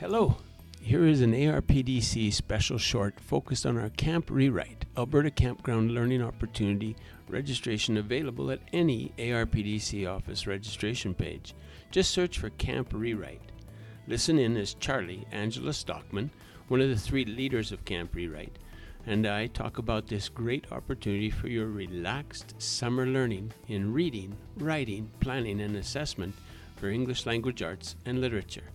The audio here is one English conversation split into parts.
Hello, here is an ARPDC special short focused on our Camp Rewrite, Alberta Campground Learning Opportunity registration available at any ARPDC office registration page. Just search for Camp Rewrite. Listen in as Charlie, Angela Stockman, one of the three leaders of Camp Rewrite, and I talk about this great opportunity for your relaxed summer learning in reading, writing, planning, and assessment for English language arts and literature.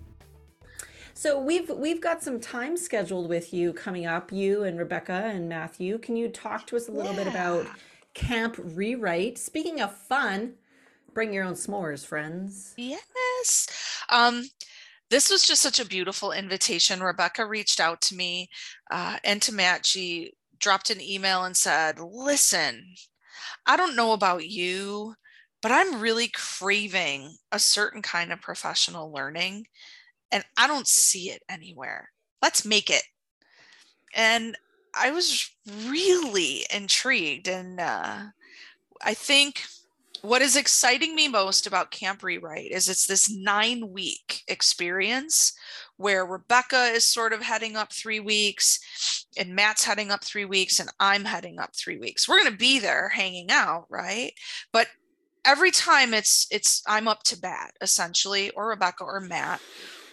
So we've we've got some time scheduled with you coming up, you and Rebekah and Matthew. Can you talk to us a little bit about Camp Rewrite? Speaking of fun, bring your own s'mores, friends. Yes. Um, this was just such a beautiful invitation. Rebekah reached out to me uh, and to Matt. She dropped an email and said, Listen, I don't know about you, but I'm really craving a certain kind of professional learning and I don't see it anywhere. Let's make it. And I was really intrigued. And uh, I think what is exciting me most about Camp Rewrite is it's this nine week experience where Rebekah is sort of heading up three weeks and Matt's heading up three weeks and I'm heading up three weeks. We're going to be there hanging out, right? But every time it's it's I'm up to bat essentially or Rebekah or Matt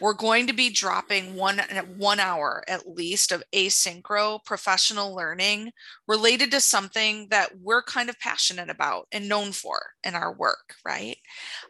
we're going to be dropping one one hour at least of asynchro professional learning related to something that we're kind of passionate about and known for in our work right?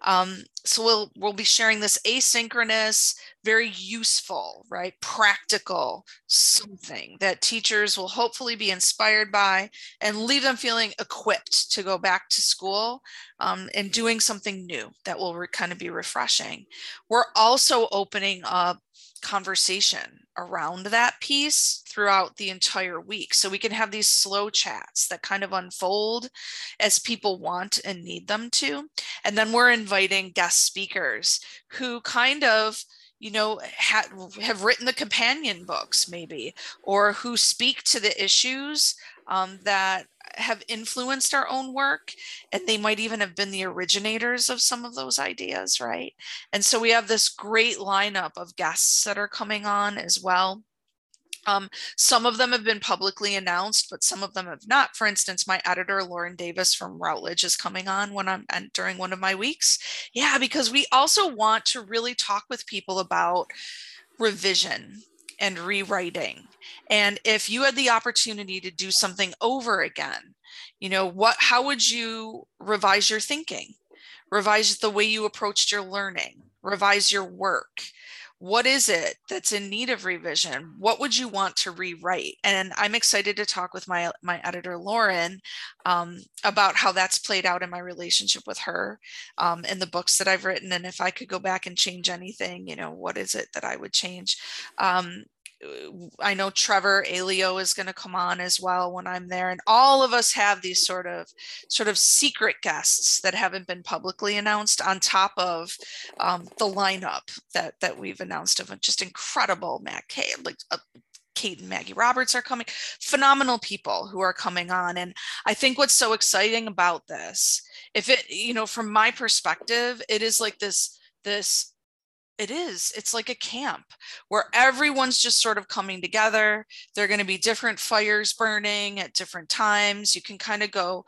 Um, so we'll we'll be sharing this asynchronous very useful right practical something that teachers will hopefully be inspired by and leave them feeling equipped to go back to school um, and doing something new that will re- kind of be refreshing we're also opening up conversation around that piece throughout the entire week. So we can have these slow chats that kind of unfold as people want and need them to. And then we're inviting guest speakers who kind of you know ha- have written the companion books maybe or who speak to the issues um, that have influenced our own work and they might even have been the originators of some of those ideas right? And so we have this great lineup of guests that are coming on as well um, some of them have been publicly announced, but some of them have not. For instance, my editor, Lauren Davis from Routledge, is coming on when I'm during one of my weeks. Yeah, because we also want to really talk with people about revision and rewriting. And if you had the opportunity to do something over again, you know, what how would you revise your thinking? Revise the way you approached your learning, revise your work. What is it that's in need of revision? What would you want to rewrite? And I'm excited to talk with my my editor Lauren um, about how that's played out in my relationship with her um, and the books that I've written. And if I could go back and change anything, you know, what is it that I would change? Um, I know Trevor Aleo is going to come on as well when I'm there, and all of us have these sort of sort of secret guests that haven't been publicly announced on top of um, the lineup that that we've announced of just incredible Matt Kay, like uh, Kate and Maggie Roberts are coming, phenomenal people who are coming on, and I think what's so exciting about this, if it you know from my perspective, it is like this this it is it's like a camp where everyone's just sort of coming together. There are going to be different fires burning at different times. You can kind of go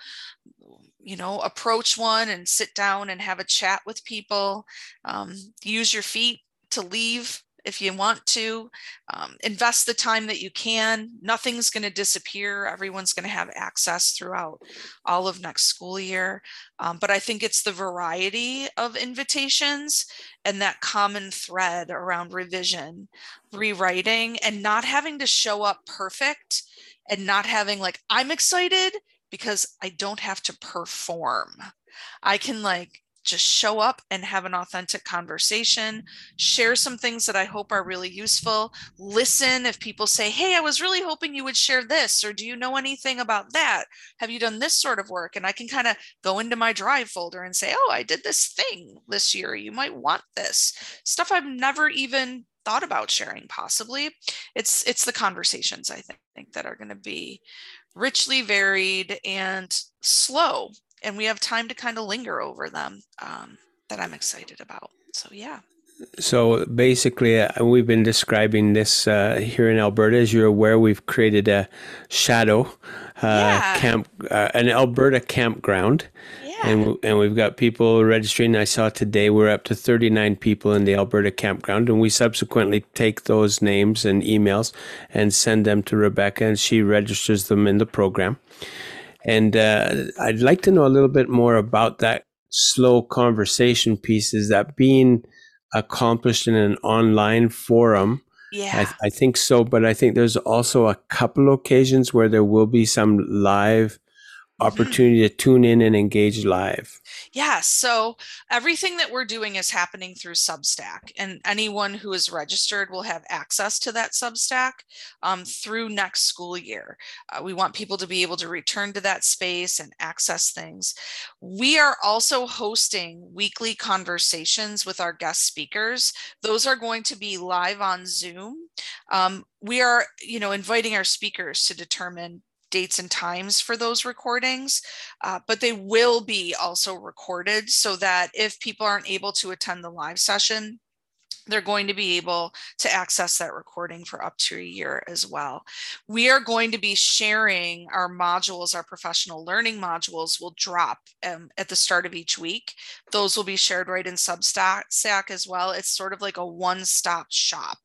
you know approach one and sit down and have a chat with people. Um, use your feet to leave if you want to. Um, invest the time that you can. Nothing's going to disappear. Everyone's going to have access throughout all of next school year. Um, but I think it's the variety of invitations and that common thread around revision, rewriting, and not having to show up perfect and not having like, I'm excited because I don't have to perform. I can like just show up and have an authentic conversation, share some things that I hope are really useful, listen if people say, Hey, I was really hoping you would share this, or do you know anything about that? Have you done this sort of work? And I can kind of go into my drive folder and say, Oh, I did this thing this year. You might want this stuff I've never even thought about sharing possibly it's it's the conversations i think that are going to be richly varied and slow and we have time to kind of linger over them um, that I'm excited about. So yeah. So basically, uh, we've been describing this uh, here in Alberta. As you're aware, we've created a shadow uh, Yeah. camp, uh, an Alberta campground, Yeah. and and we've got people registering. I saw today we're up to 39 people in the Alberta campground, and we subsequently take those names and emails and send them to Rebekah, and she registers them in the program. And uh, I'd like to know a little bit more about that slow conversation piece. Is that being accomplished in an online forum? yeah. I, I think so, but I think there's also a couple occasions where there will be some live opportunity to tune in and engage live. Yeah, so everything that we're doing is happening through Substack, and anyone who is registered will have access to that Substack um, through next school year. Uh, we want people to be able to return to that space and access things. We are also hosting weekly conversations with our guest speakers. Those are going to be live on Zoom. Um, we are, you know, inviting our speakers to determine dates and times for those recordings uh, but they will be also recorded so that if people aren't able to attend the live session, they're going to be able to access that recording for up to a year as well. We are going to be sharing our modules, our professional learning modules will drop um, at the start of each week. Those will be shared right in Substack as well. It's sort of like a one stop shop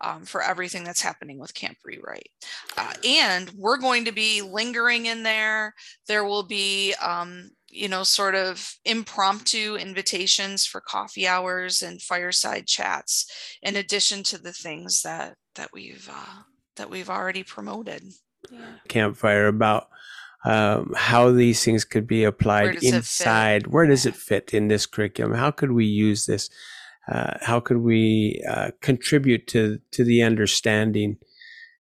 um, for everything that's happening with Camp Rewrite. Uh, and we're going to be lingering in there. There will be um, you know, sort of impromptu invitations for coffee hours and fireside chats, in addition to the things that that we've uh, that we've already promoted. Yeah. Campfire about um, how these things could be applied does it fit? inside. Where does it fit in this curriculum? How could we use this? Uh, how could we uh, contribute to to the understanding?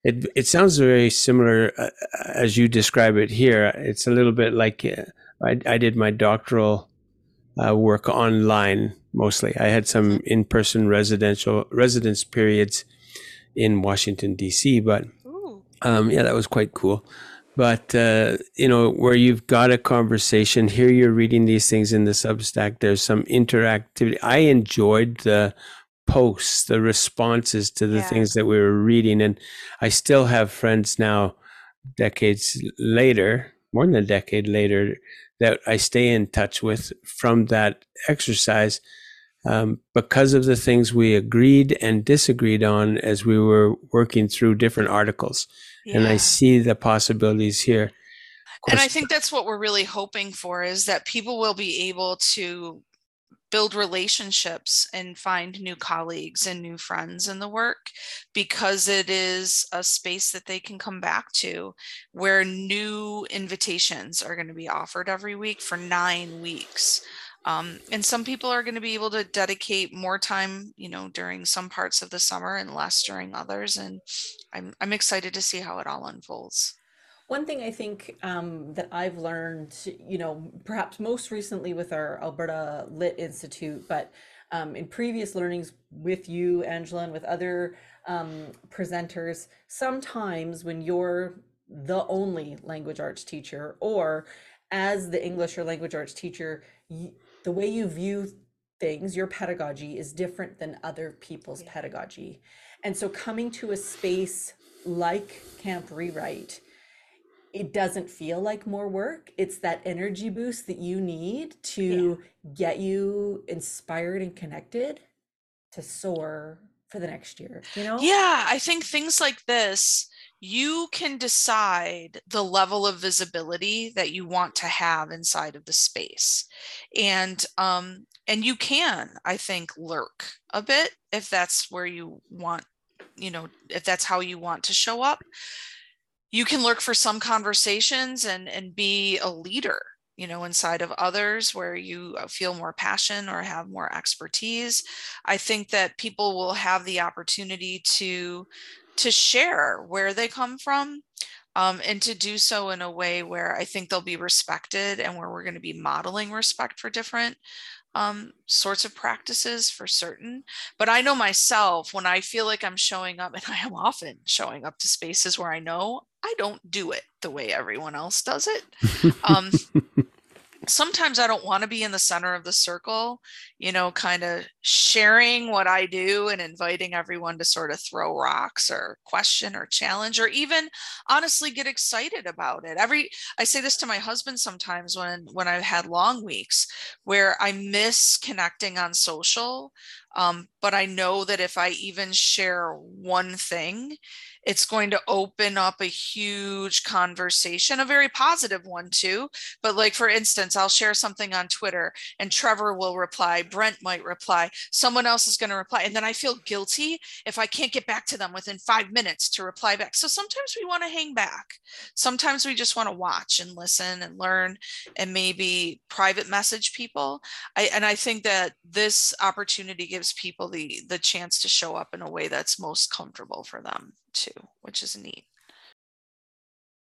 It it sounds very similar uh, as you describe it here. It's a little bit like uh, I, I did my doctoral uh, work online mostly. I had some in person residential residence periods in Washington D.C., but um, yeah, that was quite cool. But uh, you know, where you've got a conversation here, you're reading these things in the Substack. There's some interactivity. I enjoyed the posts, the responses to the Yeah. things that we were reading, and I still have friends now, decades later, more than a decade later, that I stay in touch with from that exercise. Um, because of the things we agreed and disagreed on as we were working through different articles and I see the possibilities here. And I think that's what we're really hoping for is that people will be able to build relationships and find new colleagues and new friends in the work because it is a space that they can come back to where new invitations are going to be offered every week for nine weeks. Um, and some people are going to be able to dedicate more time you know during some parts of the summer and less during others and i'm, I'm excited to see how it all unfolds One thing I think um, that I've learned, you know, perhaps most recently with our Alberta Lit Institute, but um, in previous learnings with you, Angela, and with other um, presenters, sometimes when you're the only language arts teacher or as the English or language arts teacher, y the way you view things, your pedagogy is different than other people's pedagogy. And so coming to a space like Camp Rewrite, it doesn't feel like more work. It's that energy boost that you need to get you inspired and connected to soar for the next year, you know? Yeah, I think things like this, you can decide the level of visibility that you want to have inside of the space. And um and you can, I think, lurk a bit if that's where you want, you know, if that's how you want to show up. You can look for some conversations and and be a leader you know inside of others where you uh, feel more passion or have more expertise. I think that people will have the opportunity to to share where they come from um, and to do so in a way where i think they'll be respected and where we're going to be modeling respect for different um, sorts of practices for certain. But i know myself when i feel like i'm showing up and i am often showing up to spaces where i know i don't do it the way everyone else does it um, sometimes I don't want to be in the center of the circle, you know, kind of sharing what I do and inviting everyone to sort of throw rocks or question or challenge or even honestly get excited about it. Every I say this to my husband sometimes when when I've had long weeks where I miss connecting on social. Um, but I know that if I even share one thing, it's going to open up a huge conversation, a very positive one too. But like for instance, I'll share something on Twitter and Trevor will reply, Brent might reply, someone else is going to reply. And then I feel guilty if I can't get back to them within five minutes to reply back. So sometimes we want to hang back. Sometimes we just want to watch and listen and learn and maybe private message people. I, and I think that this opportunity gives people the the chance to show up in a way that's most comfortable for them too, which is neat.